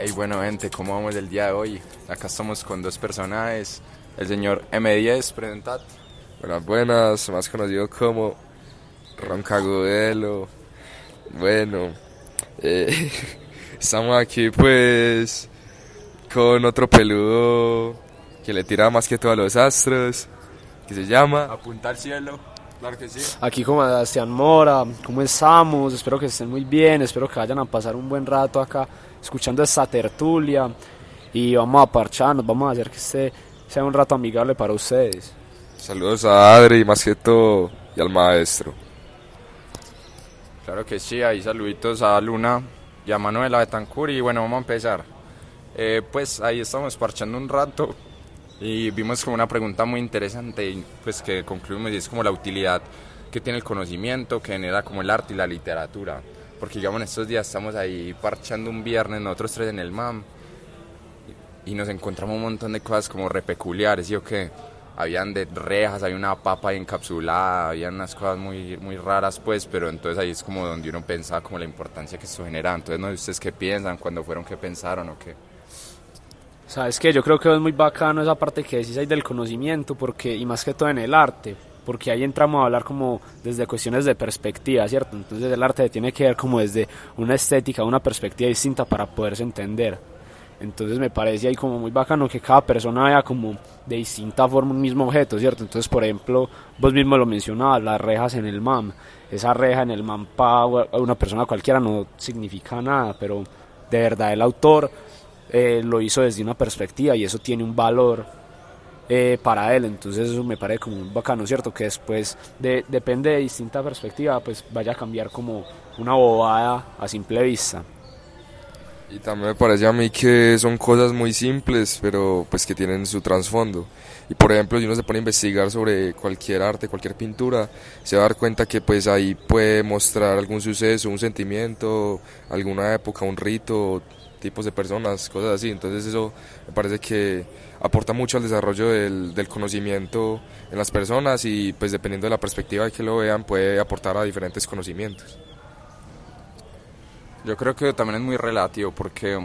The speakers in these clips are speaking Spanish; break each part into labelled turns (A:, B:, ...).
A: Hey, bueno, gente, ¿cómo vamos el día de hoy? Acá estamos con dos personajes. El señor M10, presentad.
B: Buenas, buenas, más conocido como Roncagudelo. Bueno, eh, estamos aquí pues con otro peludo que le tira más que todo a los astros, que se llama...
A: Apunta al cielo. Claro que sí.
C: Aquí con Sebastián Mora, ¿cómo estamos? Espero que estén muy bien, espero que vayan a pasar un buen rato acá escuchando esta tertulia y vamos a parcharnos, vamos a hacer que este sea un rato amigable para ustedes.
B: Saludos a Adri, más que todo, y al maestro.
A: Claro que sí, ahí saluditos a Luna y a Manuela Betancur y bueno, vamos a empezar. Eh, pues ahí estamos parchando un rato y vimos como una pregunta muy interesante pues que concluimos y es como la utilidad que tiene el conocimiento, que genera como el arte y la literatura. Porque digamos en estos días estamos ahí parchando un viernes, nosotros tres en el MAM, y nos encontramos un montón de cosas como re peculiares, ¿sí o qué? Habían de rejas, había una papa encapsulada, había unas cosas muy, muy raras pues, pero entonces ahí es como donde uno pensaba como la importancia que esto genera. Entonces no sé ustedes qué piensan, cuando fueron, qué pensaron o qué.
C: Sabes que yo creo que es muy bacano esa parte que decís ahí del conocimiento, porque, y más que todo en el arte, porque ahí entramos a hablar como desde cuestiones de perspectiva, ¿cierto? Entonces el arte tiene que ver como desde una estética, una perspectiva distinta para poderse entender. Entonces me parece ahí como muy bacano que cada persona vea como de distinta forma un mismo objeto, ¿cierto? Entonces, por ejemplo, vos mismo lo mencionabas, las rejas en el MAM. Esa reja en el MAM para una persona cualquiera no significa nada, pero de verdad el autor eh, lo hizo desde una perspectiva y eso tiene un valor eh, para él. Entonces eso me parece como muy bacano, ¿cierto? Que después de, depende de distinta perspectiva, pues vaya a cambiar como una bobada a simple vista.
B: Y también me parece a mí que son cosas muy simples, pero pues que tienen su trasfondo. Y por ejemplo, si uno se pone a investigar sobre cualquier arte, cualquier pintura, se va a dar cuenta que pues ahí puede mostrar algún suceso, un sentimiento, alguna época, un rito, tipos de personas, cosas así. Entonces eso me parece que aporta mucho al desarrollo del, conocimiento en las personas y pues dependiendo de la perspectiva de que lo vean puede aportar a diferentes conocimientos.
A: Yo creo que también es muy relativo porque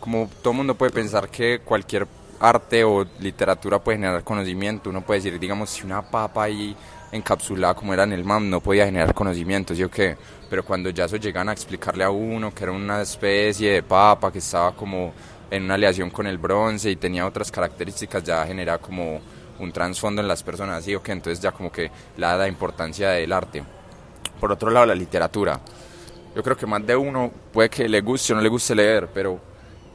A: como todo mundo puede pensar que cualquier arte o literatura puede generar conocimiento, uno puede decir, digamos, si una papa ahí encapsulada como era en el MAM no podía generar conocimiento, ¿sí o qué? Pero cuando ya eso llegan a explicarle a uno que era una especie de papa que estaba como en una aleación con el bronce y tenía otras características, ya genera como un trasfondo en las personas, ¿sí o qué? Entonces ya como que la da importancia del arte. Por otro lado, la literatura. Yo creo que más de uno puede que le guste o no le guste leer, pero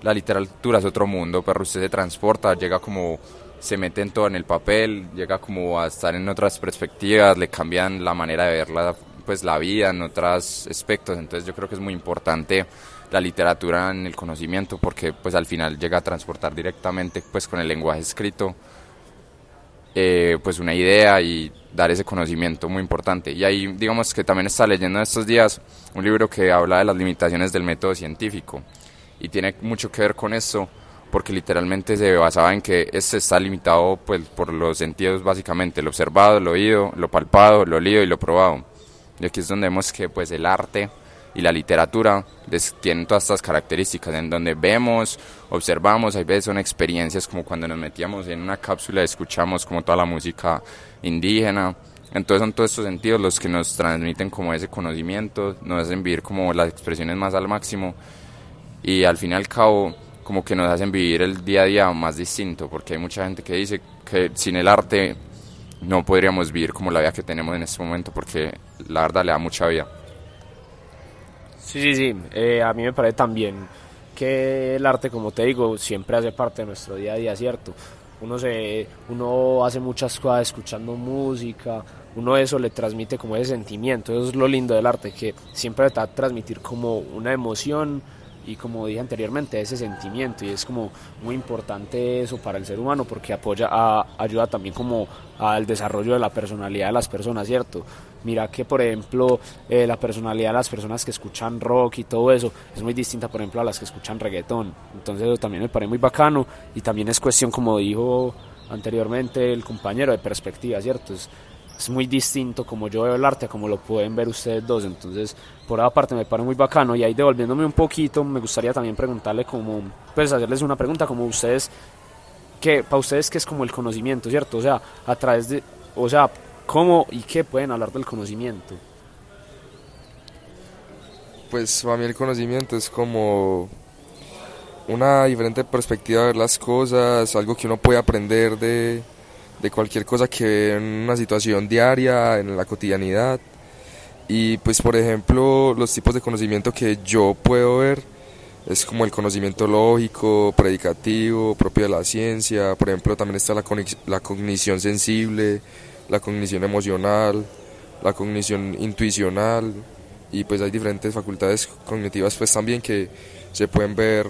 A: la literatura es otro mundo, pero usted se transporta, llega como se mete en todo en el papel, llega como a estar en otras perspectivas, le cambian la manera de ver la, pues, la vida en otros aspectos, entonces yo creo que es muy importante la literatura en el conocimiento porque pues al final llega a transportar directamente pues con el lenguaje escrito eh, pues una idea y dar ese conocimiento muy importante. Y ahí digamos que también está leyendo en estos días un libro que habla de las limitaciones del método científico y tiene mucho que ver con eso porque literalmente se basaba en que este está limitado pues por los sentidos básicamente, lo observado, lo oído, lo palpado, lo olido y lo probado. Y aquí es donde vemos que pues el arte y la literatura tienen todas estas características en donde vemos, observamos, hay veces son experiencias como cuando nos metíamos en una cápsula escuchamos como toda la música indígena. Entonces son todos estos sentidos los que nos transmiten como ese conocimiento, nos hacen vivir como las expresiones más al máximo y al fin y al cabo como que nos hacen vivir el día a día más distinto, porque hay mucha gente que dice que sin el arte no podríamos vivir como la vida que tenemos en este momento, porque la verdad le da mucha vida.
C: Sí, sí, sí, eh, a mí me parece también que el arte, como te digo, siempre hace parte de nuestro día a día, ¿cierto? Uno, se, uno hace muchas cosas escuchando música, uno eso le transmite como ese sentimiento, eso es lo lindo del arte, que siempre te va a transmitir como una emoción, y como dije anteriormente ese sentimiento y es como muy importante eso para el ser humano porque apoya ayuda también como al desarrollo de la personalidad de las personas cierto mira que por ejemplo eh, la personalidad de las personas que escuchan rock y todo eso es muy distinta por ejemplo a las que escuchan reggaetón. Entonces eso también me parece muy bacano y también es cuestión como dijo anteriormente el compañero de perspectiva cierto muy distinto como yo veo el arte como lo pueden ver ustedes dos. Entonces, por esa parte me parece muy bacano. Y ahí devolviéndome un poquito, me gustaría también preguntarle como, pues hacerles una pregunta como ustedes, que para ustedes qué es como el conocimiento, ¿cierto? O sea, a través de, o sea, cómo y qué pueden hablar del conocimiento.
B: Pues para mí el conocimiento es como una diferente perspectiva de ver las cosas, algo que uno puede aprender de, de cualquier cosa que en una situación diaria, en la cotidianidad. Y pues por ejemplo los tipos de conocimiento que yo puedo ver es como el conocimiento lógico, predicativo, propio de la ciencia, por ejemplo también está la, la cognición sensible, la cognición emocional, la cognición intuicional y pues hay diferentes facultades cognitivas pues también que se pueden ver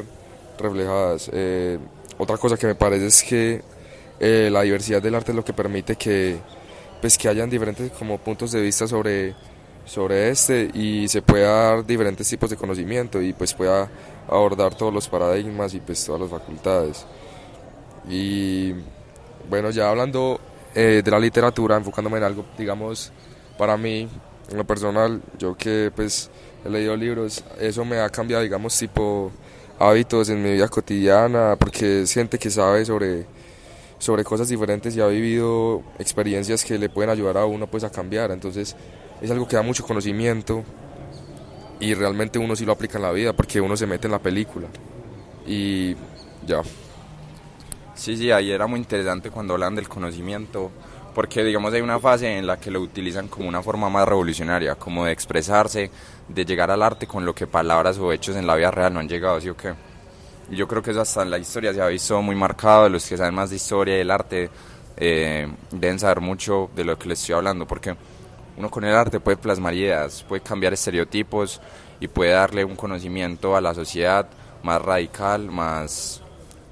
B: reflejadas. Eh, otra cosa que me parece es que eh, la diversidad del arte es lo que permite que, pues, que hayan diferentes como puntos de vista sobre, sobre este y se pueda dar diferentes tipos de conocimiento y pues pueda abordar todos los paradigmas y pues todas las facultades. Y bueno, ya hablando eh, de la literatura, enfocándome en algo, digamos, para mí, en lo personal, yo que pues he leído libros, eso me ha cambiado, digamos, tipo hábitos en mi vida cotidiana, porque es gente que sabe sobre, sobre cosas diferentes y ha vivido experiencias que le pueden ayudar a uno pues a cambiar. Entonces es algo que da mucho conocimiento y realmente uno sí lo aplica en la vida porque uno se mete en la película. Y ya.
A: Sí, sí, ahí era muy interesante cuando hablan del conocimiento, porque digamos hay una fase en la que lo utilizan como una forma más revolucionaria, como de expresarse, de llegar al arte con lo que palabras o hechos en la vida real no han llegado, ¿sí o qué? Y yo creo que eso hasta en la historia se ha visto muy marcado, los que saben más de historia y del arte eh, deben saber mucho de lo que les estoy hablando, porque uno con el arte puede plasmar ideas, puede cambiar estereotipos y puede darle un conocimiento a la sociedad más radical, más,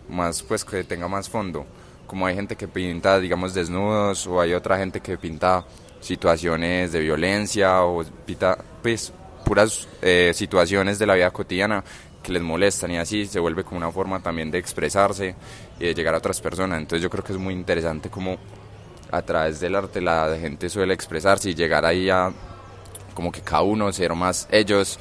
A: más pues que tenga más fondo. Como hay gente que pinta, digamos, desnudos, o hay otra gente que pinta situaciones de violencia, o pinta, pues, puras eh, situaciones de la vida cotidiana que les molestan y así se vuelve como una forma también de expresarse y de llegar a otras personas. Entonces yo creo que es muy interesante como a través del arte la gente suele expresarse y llegar ahí a como que cada uno ser más ellos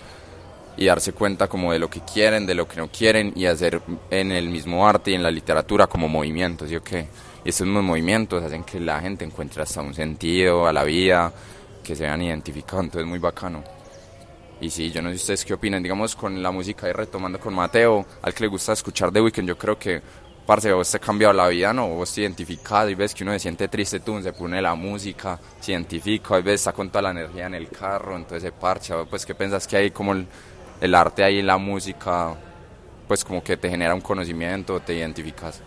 A: y darse cuenta como de lo que quieren, de lo que no quieren y hacer en el mismo arte y en la literatura como movimientos, ¿sí o qué? Y estos mismos movimientos hacen que la gente encuentre hasta un sentido a la vida, que se vean identificados, entonces es muy bacano. Y sí, yo no sé ustedes qué opinan, digamos con la música y retomando con Mateo, al que le gusta escuchar The Weeknd, yo creo que, parce, vos te ha cambiado la vida, ¿no? Vos te identificado y ves que uno se siente triste, tú se pone la música, se identifica, y ves, está con toda la energía en el carro, entonces se parcha, pues, ¿qué pensás que hay como el, el arte ahí, la música, pues como que te genera un conocimiento, te identificas.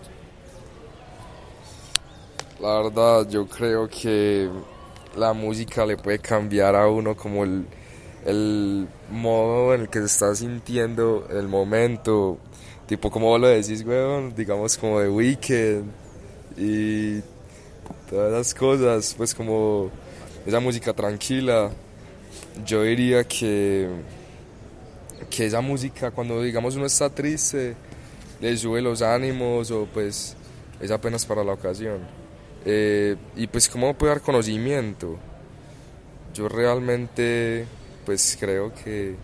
B: La verdad, yo creo que la música le puede cambiar a uno como el, el modo en el que se está sintiendo el momento, tipo como lo decís, weón, digamos como de weekend y todas esas cosas, pues como esa música tranquila, yo diría que que esa música cuando digamos uno está triste le sube los ánimos o pues es apenas para la ocasión. Eh, y pues cómo puede dar conocimiento. Yo realmente pues creo que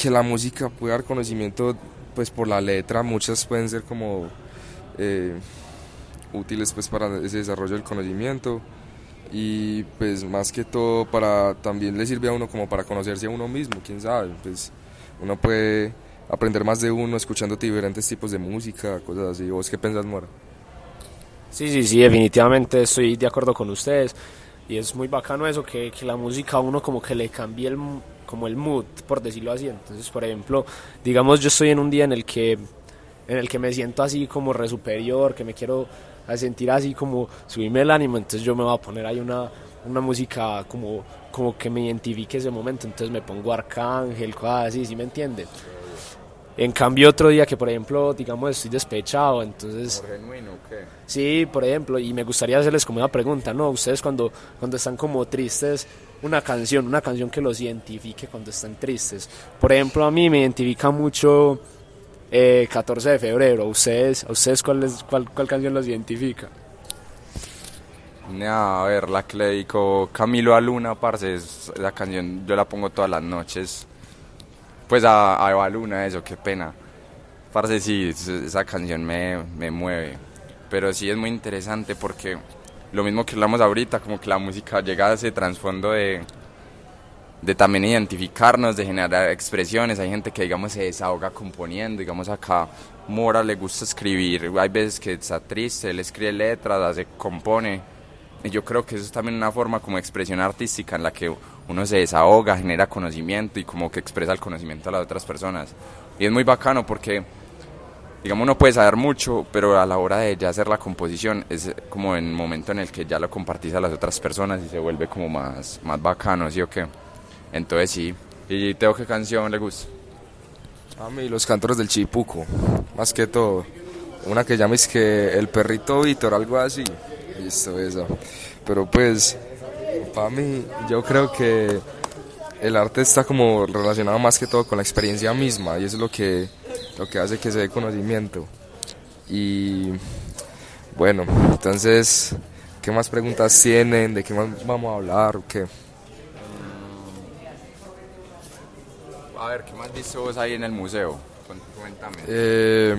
B: que la música puede dar conocimiento pues por la letra, muchas pueden ser como eh, útiles pues para ese desarrollo del conocimiento y pues más que todo para también le sirve a uno como para conocerse a uno mismo, quién sabe, pues uno puede aprender más de uno escuchando diferentes tipos de música, cosas así. ¿Vos qué pensás, Mora?
C: Sí, sí, sí, definitivamente estoy de acuerdo con ustedes y es muy bacano eso que, que la música a uno como que le cambie el como el mood, por decirlo así. Entonces, por ejemplo, digamos yo estoy en un día en el que en el que me siento así como re superior, que me quiero sentir así como subirme el ánimo, entonces yo me voy a poner ahí una, una música como, como que me identifique ese momento, entonces me pongo Arcángel, así, ¿sí me entiende? En cambio otro día que por ejemplo, digamos, estoy despechado, entonces...
A: genuino qué?
C: Sí, por ejemplo, y me gustaría hacerles como una pregunta, ¿no? Ustedes cuando, cuando están como tristes, una canción, una canción que los identifique cuando están tristes. Por ejemplo, a mí me identifica mucho 14 eh, de febrero. ¿Ustedes, ¿a ustedes cuál, es, cuál, cuál canción los identifica?
A: A ver, la que le dedicó Camilo a Luna, parce, es, la canción yo la pongo todas las noches. Pues a, a Eva Luna, eso, qué pena. Parce, sí, esa canción me, me mueve. Pero sí es muy interesante porque lo mismo que hablamos ahorita, como que la música llega a ese trasfondo de, de también identificarnos, de generar expresiones. Hay gente que, digamos, se desahoga componiendo. Digamos, acá Mora le gusta escribir. Hay veces que está triste, él escribe letras, se compone. Y yo creo que eso es también una forma como expresión artística en la que uno se desahoga, genera conocimiento y como que expresa el conocimiento a las otras personas. Y es muy bacano porque, digamos, uno puede saber mucho, pero a la hora de ya hacer la composición es como el momento en el que ya lo compartís a las otras personas y se vuelve como más, más bacano, ¿sí o qué? Entonces sí. ¿Y Teo qué canción le gusta?
B: A mí los cantores del Chipuco, más que todo. Una que llaméis que El Perrito Víctor, algo así. Listo, eso. Pero pues, para mí, yo creo que el arte está como relacionado más que todo con la experiencia misma y eso es lo que, lo que hace que se dé conocimiento. Y bueno, entonces, ¿qué más preguntas tienen? ¿De qué más vamos a hablar? ¿O qué?
A: A ver, ¿qué más viste vos ahí en el museo? Cuéntame.
B: Eh,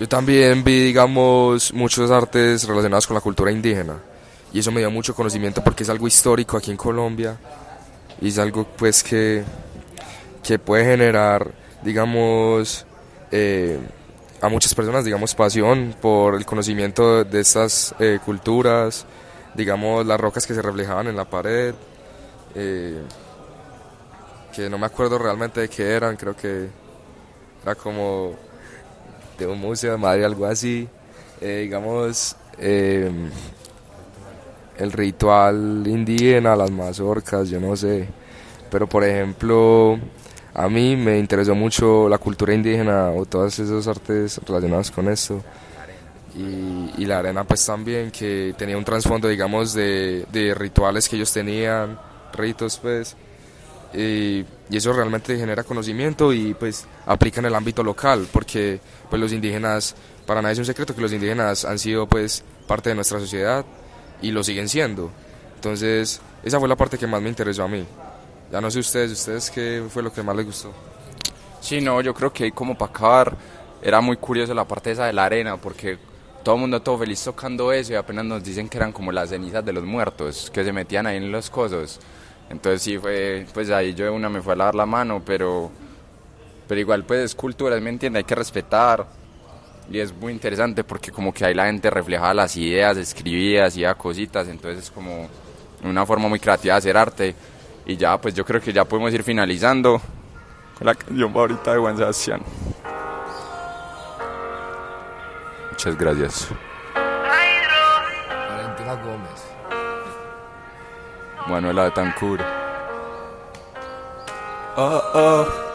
B: yo también vi, digamos, muchos artes relacionados con la cultura indígena. Y eso me dio mucho conocimiento porque es algo histórico aquí en Colombia. Y es algo, pues, que, que puede generar, digamos, eh, a muchas personas, digamos, pasión por el conocimiento de estas eh, culturas. Digamos, las rocas que se reflejaban en la pared. Eh, que no me acuerdo realmente de qué eran, creo que era como de un museo de Madrid, algo así. Digamos, el ritual indígena, las mazorcas, yo no sé. Pero por ejemplo, a mí me interesó mucho la cultura indígena o todas esas artes relacionadas con esto. Y, la arena pues también, que tenía un trasfondo, digamos, de, de rituales que ellos tenían, ritos pues y, y eso realmente genera conocimiento y pues aplica en el ámbito local porque pues los indígenas para nadie es un secreto que los indígenas han sido pues parte de nuestra sociedad y lo siguen siendo entonces esa fue la parte que más me interesó a mí ya no sé ustedes ustedes qué fue lo que más les gustó
A: Sí, no, yo creo que como para acabar era muy curioso la parte esa de la arena porque todo el mundo todo feliz tocando eso y apenas nos dicen que eran como las cenizas de los muertos que se metían ahí en los cosos entonces sí fue, pues ahí yo de una me fue a lavar la mano, pero, pero igual pues es cultura, ¿me entiende? Hay que respetar. Y es muy interesante porque como que ahí la gente reflejaba las ideas, escribía, hacía cositas, entonces es como una forma muy creativa de hacer arte. Y ya, pues yo creo que ya podemos ir finalizando con la canción favorita de Juan Sebastián. Muchas gracias.
B: Valentina Gómez
A: Manuela Betancourt. Oh, oh.